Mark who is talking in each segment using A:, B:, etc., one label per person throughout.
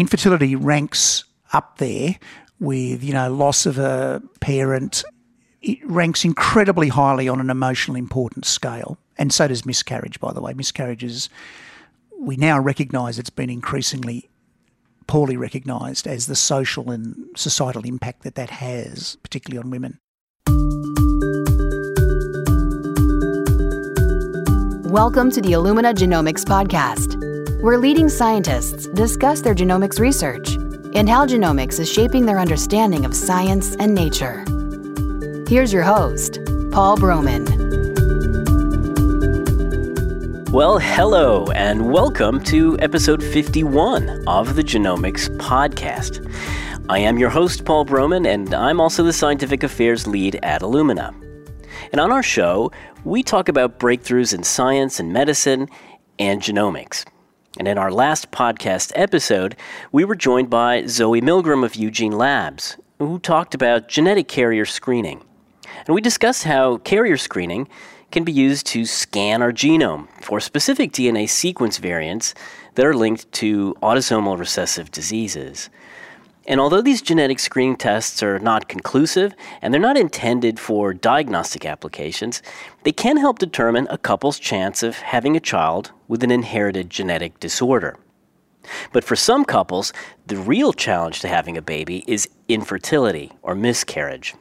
A: infertility ranks up there with, you know, loss of a parent. It ranks incredibly highly on an emotional importance scale. And so does miscarriage, by the way. Miscarriages, we now recognise it's been increasingly poorly recognised as the social and societal impact that that has, particularly on women.
B: Welcome to the Illumina Genomics Podcast, where leading scientists discuss their genomics research and how genomics is shaping their understanding of science and nature. Here's your host, Paul Broman.
C: Well, hello, and welcome to episode 51 of the Genomics Podcast. I am your host, Paul Broman, and I'm also the scientific affairs lead at Illumina. And on our show, we talk about breakthroughs in science and medicine and genomics. And in our last podcast episode, we were joined by Zoe Milgram of Eugene Labs, who talked about genetic carrier screening. And we discussed how carrier screening can be used to scan our genome for specific DNA sequence variants that are linked to autosomal recessive diseases. And although these genetic screening tests are not conclusive and they're not intended for diagnostic applications, they can help determine a couple's chance of having a child with an inherited genetic disorder. But for some couples, the real challenge to having a baby is infertility or miscarriage.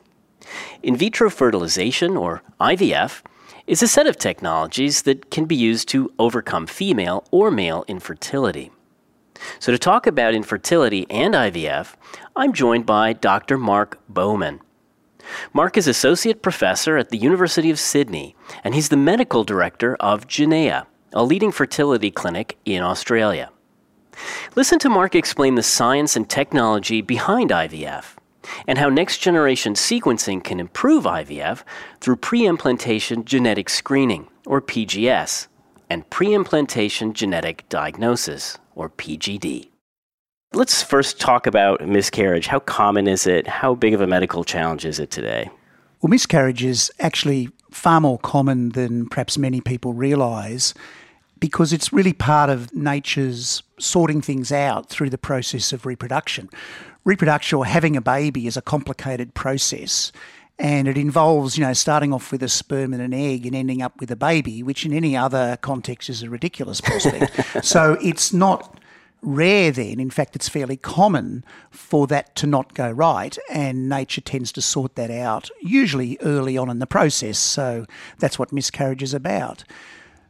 C: In vitro fertilization, or IVF, is a set of technologies that can be used to overcome female or male infertility. So, to talk about infertility and IVF, I'm joined by Dr. Mark Bowman. Mark is Associate Professor at the University of Sydney, and he's the Medical Director of Genea, a leading fertility clinic in Australia. Listen to Mark explain the science and technology behind IVF and how next generation sequencing can improve IVF through pre implantation genetic screening, or PGS, and pre implantation genetic diagnosis, or PGD. Let's first talk about miscarriage. How common is it? How big of a medical challenge is it today?
A: Well, miscarriage is actually far more common than perhaps many people realise because it's really part of nature's sorting things out through the process of reproduction. Reproduction or having a baby is a complicated process and it involves, you know, starting off with a sperm and an egg and ending up with a baby, which in any other context is a ridiculous prospect. so it's not rare then, in fact, it's fairly common for that to not go right, and nature tends to sort that out, usually early on in the process. So that's what miscarriage is about.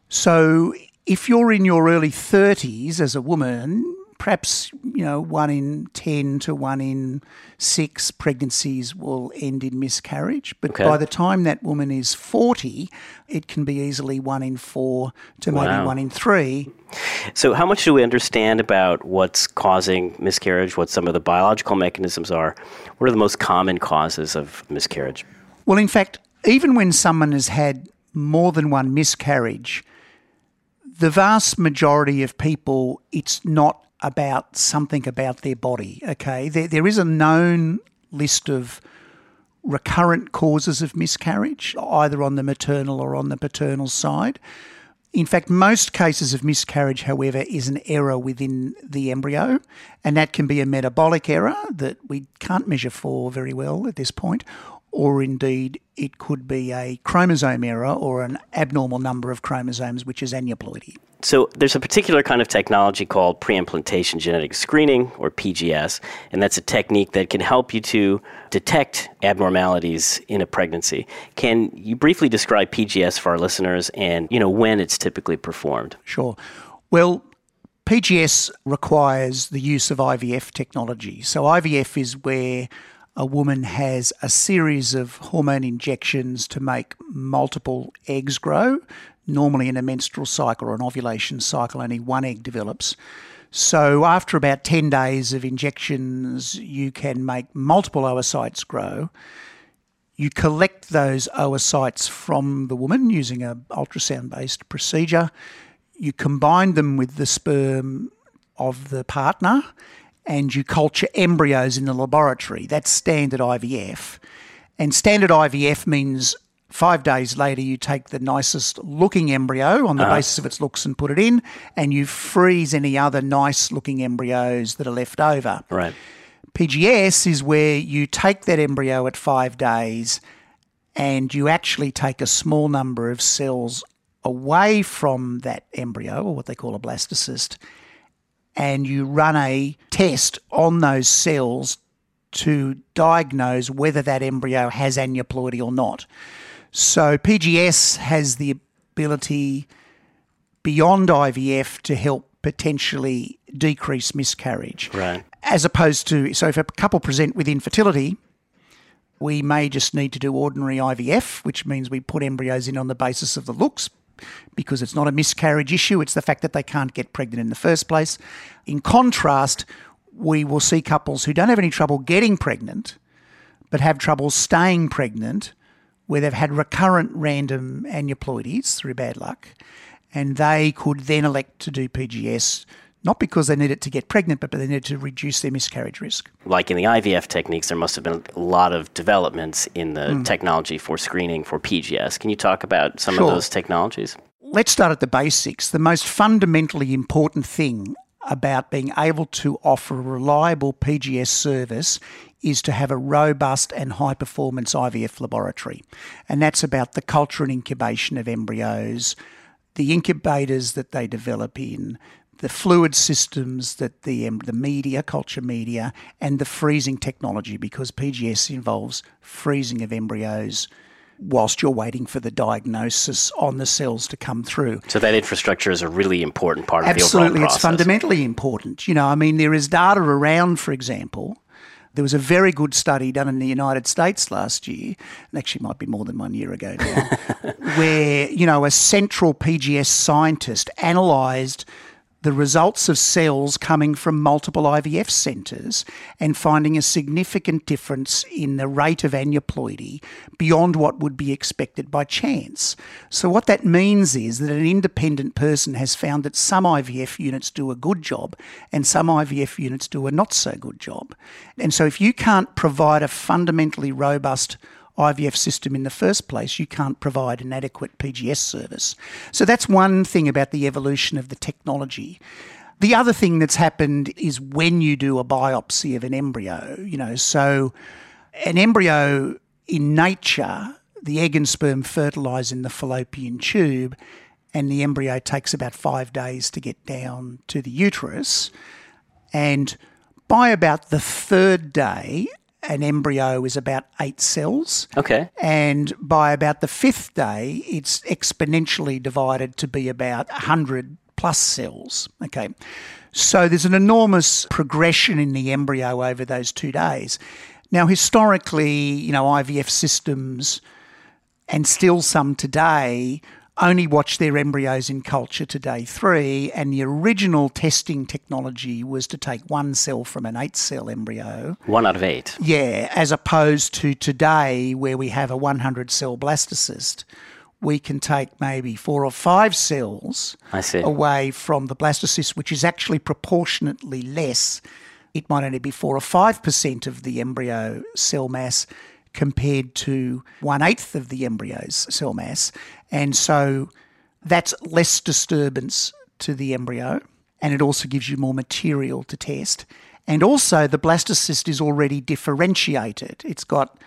A: So if you're in your early 30s as a woman, perhaps you know one in 10 to one in 6 pregnancies will end in miscarriage but okay. by the time that woman is 40 it can be easily one in 4 to wow. maybe one in 3
C: so how much do we understand about what's causing miscarriage what some of the biological mechanisms are what are the most common causes of miscarriage
A: well in fact even when someone has had more than one miscarriage the vast majority of people, it's not about something about their body. Okay, there, there is a known list of recurrent causes of miscarriage, either on the maternal or on the paternal side. In fact, most cases of miscarriage, however, is an error within the embryo, and that can be a metabolic error that we can't measure for very well at this point, or indeed it could be a chromosome error or an abnormal number of chromosomes, which is aneuploidy.
C: So there's a particular kind of technology called pre-implantation genetic screening, or PGS, and that's a technique that can help you to detect abnormalities in a pregnancy. Can you briefly describe PGS for our listeners and you know when it's typically performed?
A: Sure. Well, PGS requires the use of IVF technology. So IVF is where a woman has a series of hormone injections to make multiple eggs grow. Normally, in a menstrual cycle or an ovulation cycle, only one egg develops. So, after about 10 days of injections, you can make multiple oocytes grow. You collect those oocytes from the woman using an ultrasound based procedure. You combine them with the sperm of the partner and you culture embryos in the laboratory. That's standard IVF. And standard IVF means Five days later, you take the nicest looking embryo on the
C: Uh-huh.
A: basis of its looks and put it in, and you freeze any other nice looking embryos that are left over.
C: Right.
A: PGS is where you take that embryo at five days and you actually take a small number of cells away from that embryo, or what they call a blastocyst, and you run a test on those cells to diagnose whether that embryo has aneuploidy or not. So PGS has the ability beyond IVF to help potentially decrease miscarriage.
C: Right.
A: As opposed to, so if a couple present with infertility, we may just need to do ordinary IVF, which means we put embryos in on the basis of the looks because it's not a miscarriage issue, it's the fact that they can't get pregnant in the first place. In contrast, we will see couples who don't have any trouble getting pregnant but have trouble staying pregnant where they've had recurrent random aneuploidies through bad luck and they could then elect to do PGS not because they need it to get pregnant but they need to reduce their miscarriage risk.
C: Like in the IVF techniques, there must have been a lot of developments in the
A: Hmm.
C: technology for screening for PGS. Can you talk about some
A: Sure.
C: of those technologies?
A: Let's start at the basics. The most fundamentally important thing about being able to offer a reliable PGS service is to have a robust and high performance IVF laboratory. And that's about the culture and incubation of embryos, the incubators that they develop in, the fluid systems that the em- the media, culture media, and the freezing technology, because PGS involves freezing of embryos whilst you're waiting for the diagnosis on the cells to come through.
C: So that infrastructure is a really important part of the
A: Absolutely,
C: overall
A: it's fundamentally important. You know, I mean, there is data around, for example. There was a very good study done in the United States last year, and actually might be more than one year ago now, where, you know, a central PGS scientist analysed the results of cells coming from multiple IVF centres and finding a significant difference in the rate of aneuploidy beyond what would be expected by chance. So, what that means is that an independent person has found that some IVF units do a good job and some IVF units do a not so good job. And so, if you can't provide a fundamentally robust IVF system in the first place, you can't provide an adequate PGS service. So that's one thing about the evolution of the technology. The other thing that's happened is when you do a biopsy of an embryo, you know, so an embryo in nature, the egg and sperm fertilise in the fallopian tube, and the embryo takes about five days to get down to the uterus. And by about the third day, an embryo is about eight cells.
C: Okay.
A: And by about the fifth day, it's exponentially divided to be about 100 plus cells. Okay. So there's an enormous progression in the embryo over those two days. Now, historically, you know, IVF systems and still some today only watch their embryos in culture to day three. And the original testing technology was to take one cell from an eight cell embryo.
C: One out of eight.
A: Yeah, as opposed to today where we have a 100 cell blastocyst. We can take maybe four or five cells
C: I see.
A: away from the blastocyst, which is actually proportionately less. It might only be four or five percent of the embryo cell mass compared to one eighth of the embryo's cell mass. And so that's less disturbance to the embryo, and it also gives you more material to test. And also, the blastocyst is already differentiated. It's got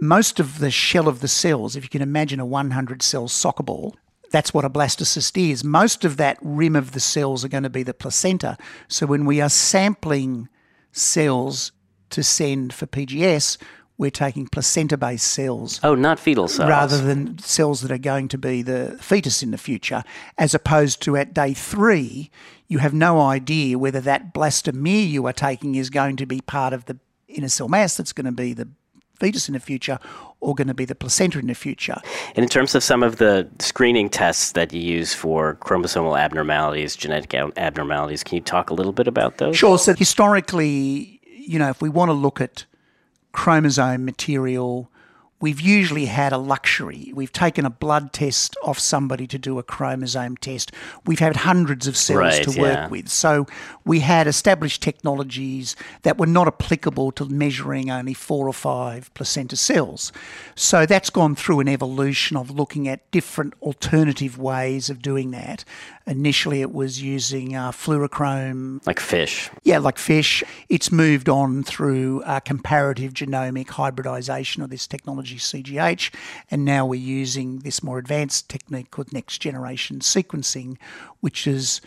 A: most of the shell of the cells, if you can imagine a 100 cell soccer ball, that's what a blastocyst is. Most of that rim of the cells are going to be the placenta. So when we are sampling cells to send for PGS, we're taking placenta based cells
C: Oh, not fetal cells.
A: rather than cells that are going to be the fetus in the future, as opposed to at day three, you have no idea whether that blastomere you are taking is going to be part of the inner cell mass that's going to be the fetus in the future or going to be the placenta in the future.
C: And in terms of some of the screening tests that you use for chromosomal abnormalities, genetic abnormalities, can you talk a little bit about those?
A: Sure. So historically, you know, if we want to look at chromosome material, we've usually had a luxury. We've taken a blood test off somebody to do a chromosome test. We've had hundreds of cells
C: Right,
A: to
C: yeah.
A: work with. So we had established technologies that were not applicable to measuring only four or five placenta cells. So that's gone through an evolution of looking at different alternative ways of doing that. Initially, it was using uh, fluorochrome
C: Like FISH.
A: yeah, like FISH. It's moved on through uh, comparative genomic hybridization of this technology, CGH, and now we're using this more advanced technique called next generation sequencing, which is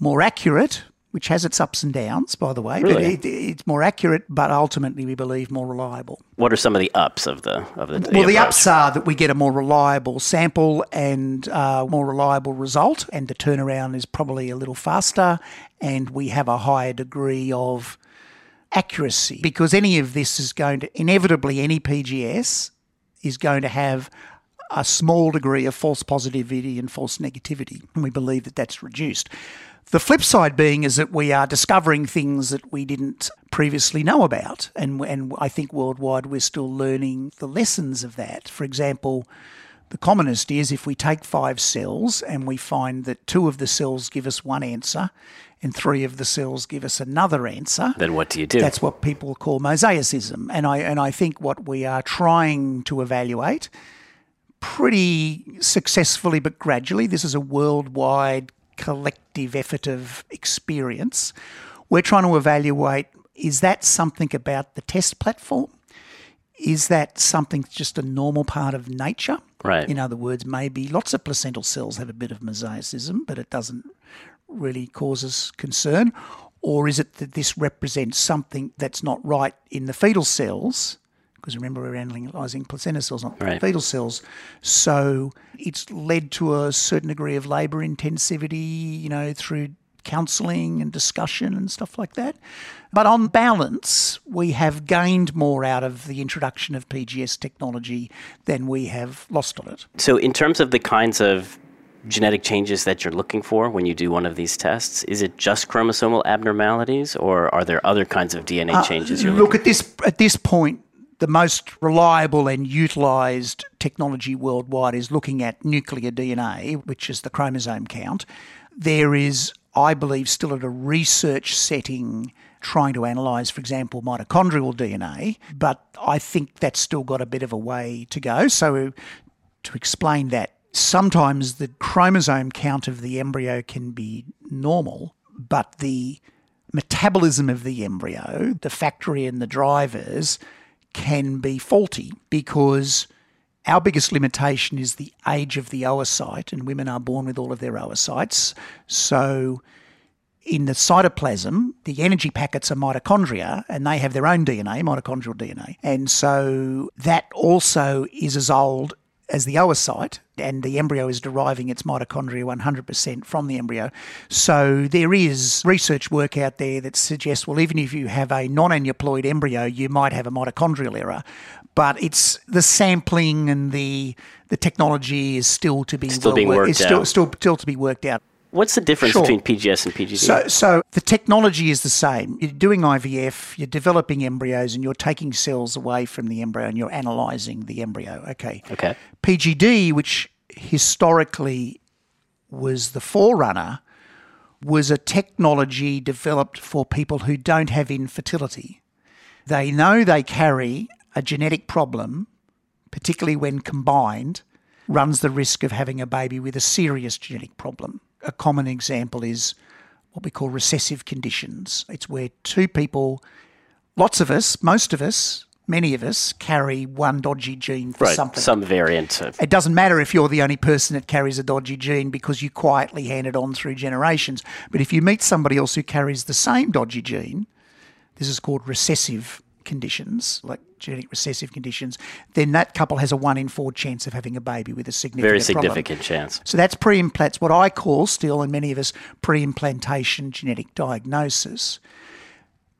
A: more accurate. Which has its ups and downs, by the way,
C: Really?
A: but it, it's more accurate, but ultimately we believe more reliable.
C: What are some of the ups of the of the,
A: Well, the ups are that we get a more reliable sample and uh, more reliable result, and the turnaround is probably a little faster, and we have a higher degree of accuracy because any of this is going to inevitably any PGS is going to have a small degree of false positivity and false negativity, and we believe that that's reduced. The flip side being is that we are discovering things that we didn't previously know about, and and I think worldwide we're still learning the lessons of that. For example, the commonest is if we take five cells and we find that two of the cells give us one answer, and three of the cells give us another answer.
C: Then what do you do?
A: That's what people call mosaicism, and I and I think what we are trying to evaluate pretty successfully but gradually. This is a worldwide collective effort of experience. We're trying to evaluate is that something about the test platform? Is that something just a normal part of nature?
C: Right.
A: In other words, maybe lots of placental cells have a bit of mosaicism, but it doesn't really cause us concern. Or is it that this represents something that's not right in the fetal cells? Because remember, we're analysing placenta cells, not
C: Right.
A: fetal cells. So it's led to a certain degree of labour intensivity, you know, through counselling and discussion and stuff like that. But on balance, we have gained more out of the introduction of PGS technology than we have lost on it.
C: So, in terms of the kinds of genetic changes that you're looking for when you do one of these tests, is it just chromosomal abnormalities, or are there other kinds of DNA changes you're
A: Uh, Look
C: looking
A: at this at this point. The most reliable and utilised technology worldwide is looking at nuclear DNA, which is the chromosome count. There is, I believe, still at a research setting trying to analyse, for example, mitochondrial DNA, but I think that's still got a bit of a way to go. So, to explain that, sometimes the chromosome count of the embryo can be normal, but the metabolism of the embryo, the factory and the drivers, can be faulty because our biggest limitation is the age of the oocyte, and women are born with all of their oocytes. So, in the cytoplasm, the energy packets are mitochondria and they have their own DNA, mitochondrial DNA. And so that also is as old as the oocyte, and the embryo is deriving its mitochondria 100% from the embryo. So there is research work out there that suggests, well, even if you have a non aneuploid embryo, you might have a mitochondrial error. But it's the sampling and the the technology is still to be
C: Still being worked
A: it's still, still still to be worked out.
C: What's the difference
A: Sure.
C: between PGS and PGD?
A: So, so the technology is the same. You're doing IVF, you're developing embryos, and you're taking cells away from the embryo and you're analysing the embryo. Okay.
C: okay.
A: PGD, which historically was the forerunner, was a technology developed for people who don't have infertility. They know they carry a genetic problem, particularly when combined, runs the risk of having a baby with a serious genetic problem. A common example is what we call recessive conditions. It's where two people, lots of us, most of us, many of us, carry one dodgy gene for
C: Right.
A: something.
C: Some variant of.
A: It doesn't matter if you're the only person that carries a dodgy gene because you quietly hand it on through generations. But if you meet somebody else who carries the same dodgy gene, this is called recessive conditions, like genetic recessive conditions, then that couple has a one in four chance of having a baby with a significant
C: Very
A: problem.
C: significant chance.
A: So that's pre-implant. That's what I call still, and many of us, pre-implantation genetic diagnosis.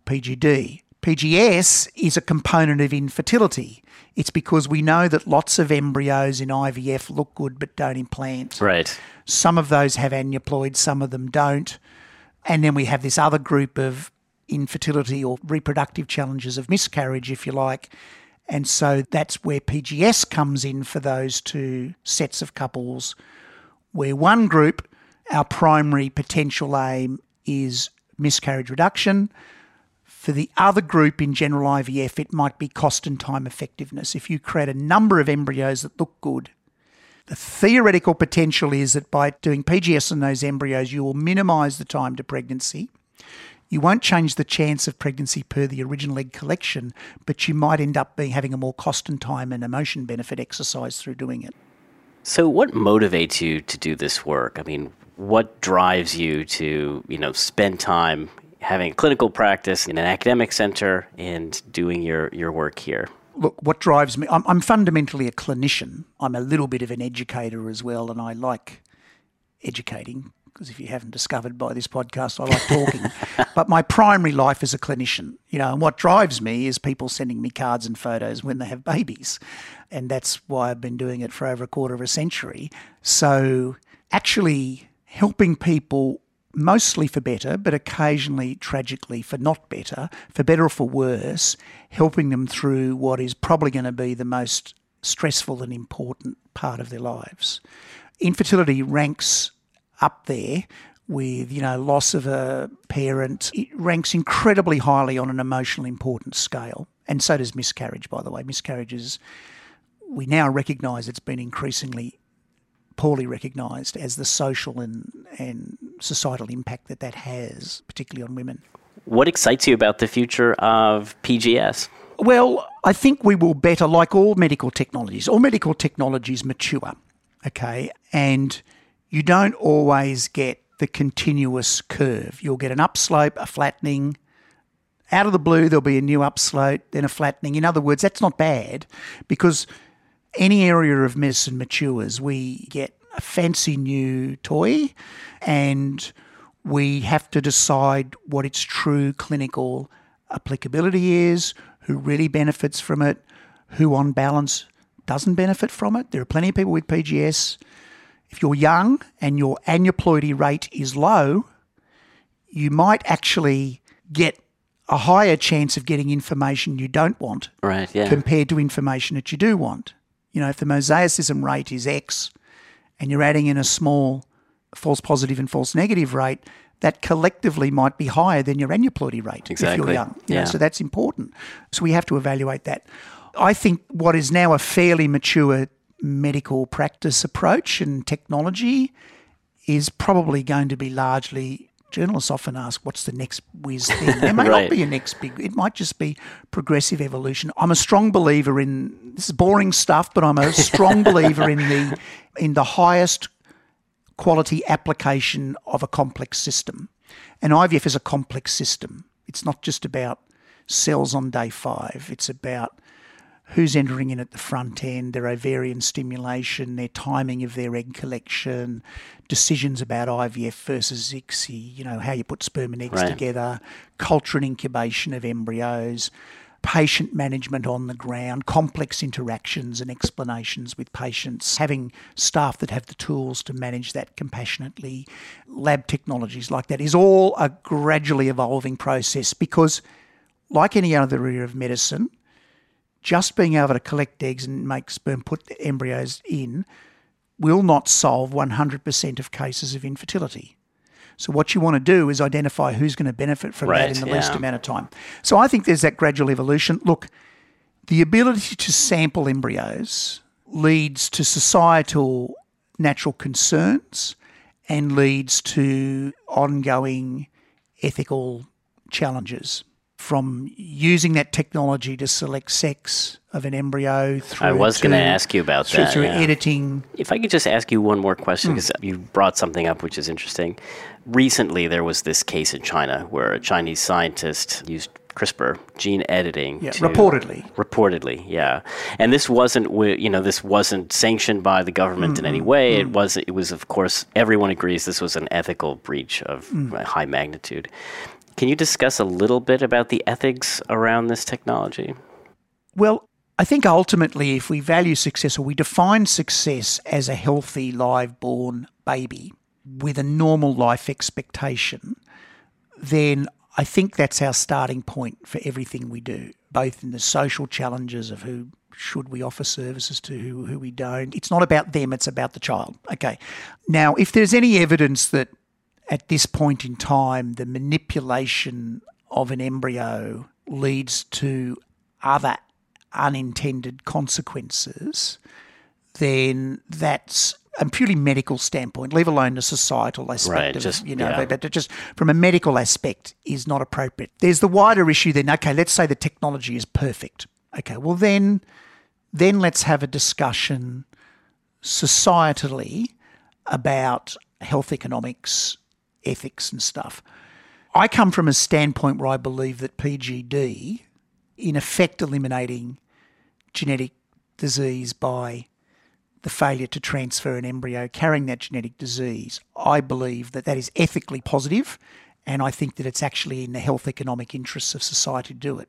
A: PGD. PGS is a component of infertility. It's because we know that lots of embryos in IVF look good but don't implant.
C: Right.
A: Some of those have aneuploids, some of them don't. And then we have this other group of infertility or reproductive challenges of miscarriage, if you like. And so that's where PGS comes in for those two sets of couples, where one group, our primary potential aim is miscarriage reduction. For the other group in general IVF, it might be cost and time effectiveness. If you create a number of embryos that look good, the theoretical potential is that by doing PGS on those embryos, you will minimise the time to pregnancy. You won't change the chance of pregnancy per the original egg collection, but you might end up being having a more cost and time and emotion benefit exercise through doing it.
C: So, what motivates you to do this work? I mean, what drives you to, you know, spend time having clinical practice in an academic center and doing your, your work here?
A: Look, what drives me, I'm, I'm fundamentally a clinician. I'm a little bit of an educator as well, and I like educating because if you haven't discovered by this podcast, I like talking. but my primary life is a clinician, you know, and what drives me is people sending me cards and photos when they have babies. And that's why I've been doing it for over a quarter of a century. So actually helping people mostly for better, but occasionally, tragically, for not better, for better or for worse, helping them through what is probably going to be the most stressful and important part of their lives. Infertility ranks up there with, you know, loss of a parent. It ranks incredibly highly on an emotional importance scale. And so does miscarriage, by the way. Miscarriages, we now recognise it's been increasingly poorly recognised as the social and, and societal impact that that has, particularly on women.
C: What excites you about the future of PGS?
A: Well, I think we will better, like all medical technologies, all medical technologies mature, okay? And you don't always get the continuous curve. You'll get an upslope, a flattening. Out of the blue, there'll be a new upslope, then a flattening. In other words, that's not bad because any area of medicine matures. We get a fancy new toy and we have to decide what its true clinical applicability is, who really benefits from it, who on balance doesn't benefit from it. There are plenty of people with PGS if you're young and your aneuploidy rate is low, you might actually get a higher chance of getting information you don't want
C: right, yeah.
A: compared to information that you do want. You know, if the mosaicism rate is X and you're adding in a small false positive and false negative rate, that collectively might be higher than your aneuploidy rate
C: exactly.
A: if you're young.
C: You
A: yeah. Know, so that's important. So we have to evaluate that. I think what is now a fairly mature medical practice approach and technology is probably going to be largely journalists often ask what's the next whiz thing? There may
C: right.
A: not be a next big it might just be progressive evolution. I'm a strong believer in this is boring stuff but i'm a strong believer in the in the highest quality application of a complex system. And IVF is a complex system. It's not just about cells on day 5 it's about who's entering in at the front end, their ovarian stimulation, their timing of their egg collection, decisions about IVF versus ICSI, you know, how you put sperm and eggs
C: right.
A: together, culture and incubation of embryos, patient management on the ground, complex interactions and explanations with patients, having staff that have the tools to manage that compassionately, lab technologies like that is all a gradually evolving process because, like any other area of medicine, just being able to collect eggs and make sperm, put embryos in, will not solve 100% of cases of infertility. So what you want to do is identify who's going to benefit from
C: right,
A: that in the
C: yeah.
A: least amount of time. So I think there's that gradual evolution. Look, the ability to sample embryos leads to societal natural concerns and leads to ongoing ethical challenges from using that technology to select sex of an embryo through
C: I was
A: going
C: to ask you about
A: through,
C: that.
A: through
C: yeah.
A: editing.
C: If I could just ask you one more question, because mm. you brought something up which is interesting. Recently, there was this case in China where a Chinese scientist used CRISPR gene editing.
A: Yeah,
C: to,
A: reportedly.
C: Reportedly, yeah. And this wasn't, you know, this wasn't sanctioned by the government mm-hmm. in any way. Mm-hmm. It was, it was, of course, everyone agrees this was an ethical breach of mm. high magnitude. Can you discuss a little bit about the ethics around this technology?
A: Well, I think ultimately, if we value success or we define success as a healthy, live born baby with a normal life expectation, then I think that's our starting point for everything we do. both in the social challenges of who should we offer services to, who, who we don't. It's not about them, it's about the child. Okay. Now, if there's any evidence that at this point in time the manipulation of an embryo leads to other unintended consequences, then that's a purely medical standpoint, leave alone the societal aspect
C: Right,
A: of
C: just-
A: you know,
C: yeah.
A: but just from a medical aspect is not appropriate. There's the wider issue then, okay, let's say the technology is perfect. Okay, well then then let's have a discussion societally about health economics, ethics and stuff. I come from a standpoint where I believe that PGD, in effect eliminating genetic disease by the failure to transfer an embryo carrying that genetic disease, I believe that that is ethically positive, and I think that it's actually in the health economic interests of society to do it.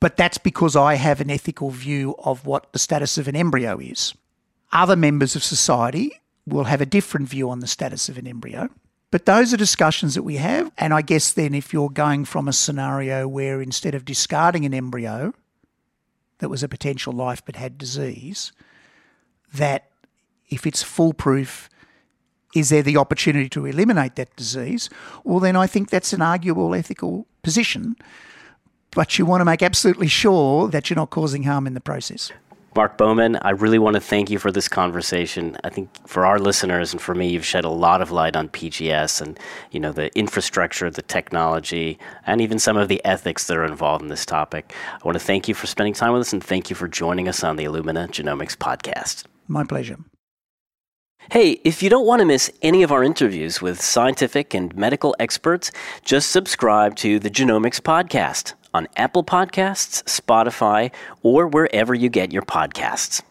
A: But that's because I have an ethical view of what the status of an embryo is. Other members of society will have a different view on the status of an embryo. But those are discussions that we have. And I guess then, if you're going from a scenario where instead of discarding an embryo that was a potential life but had disease, that if it's foolproof, is there the opportunity to eliminate that disease? Well, then I think that's an arguable ethical position. But you want to make absolutely sure that you're not causing harm in the process.
C: Mark Bowman, I really want to thank you for this conversation. I think for our listeners and for me, you've shed a lot of light on PGS and you know the infrastructure, the technology, and even some of the ethics that are involved in this topic. I want to thank you for spending time with us and thank you for joining us on the Illumina Genomics podcast.
A: My pleasure.
C: Hey, if you don't want to miss any of our interviews with scientific and medical experts, just subscribe to the Genomics Podcast on Apple Podcasts, Spotify, or wherever you get your podcasts.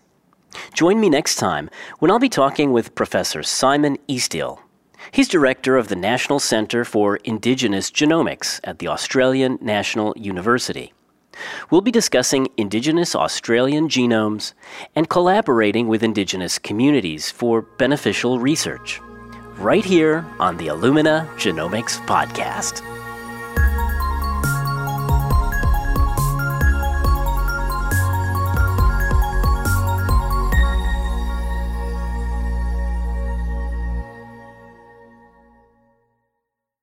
C: Join me next time when I'll be talking with Professor Simon Easteal. He's director of the National Centre for Indigenous Genomics at the Australian National University. We'll be discussing Indigenous Australian genomes and collaborating with Indigenous communities for beneficial research. Right here on the Illumina Genomics Podcast.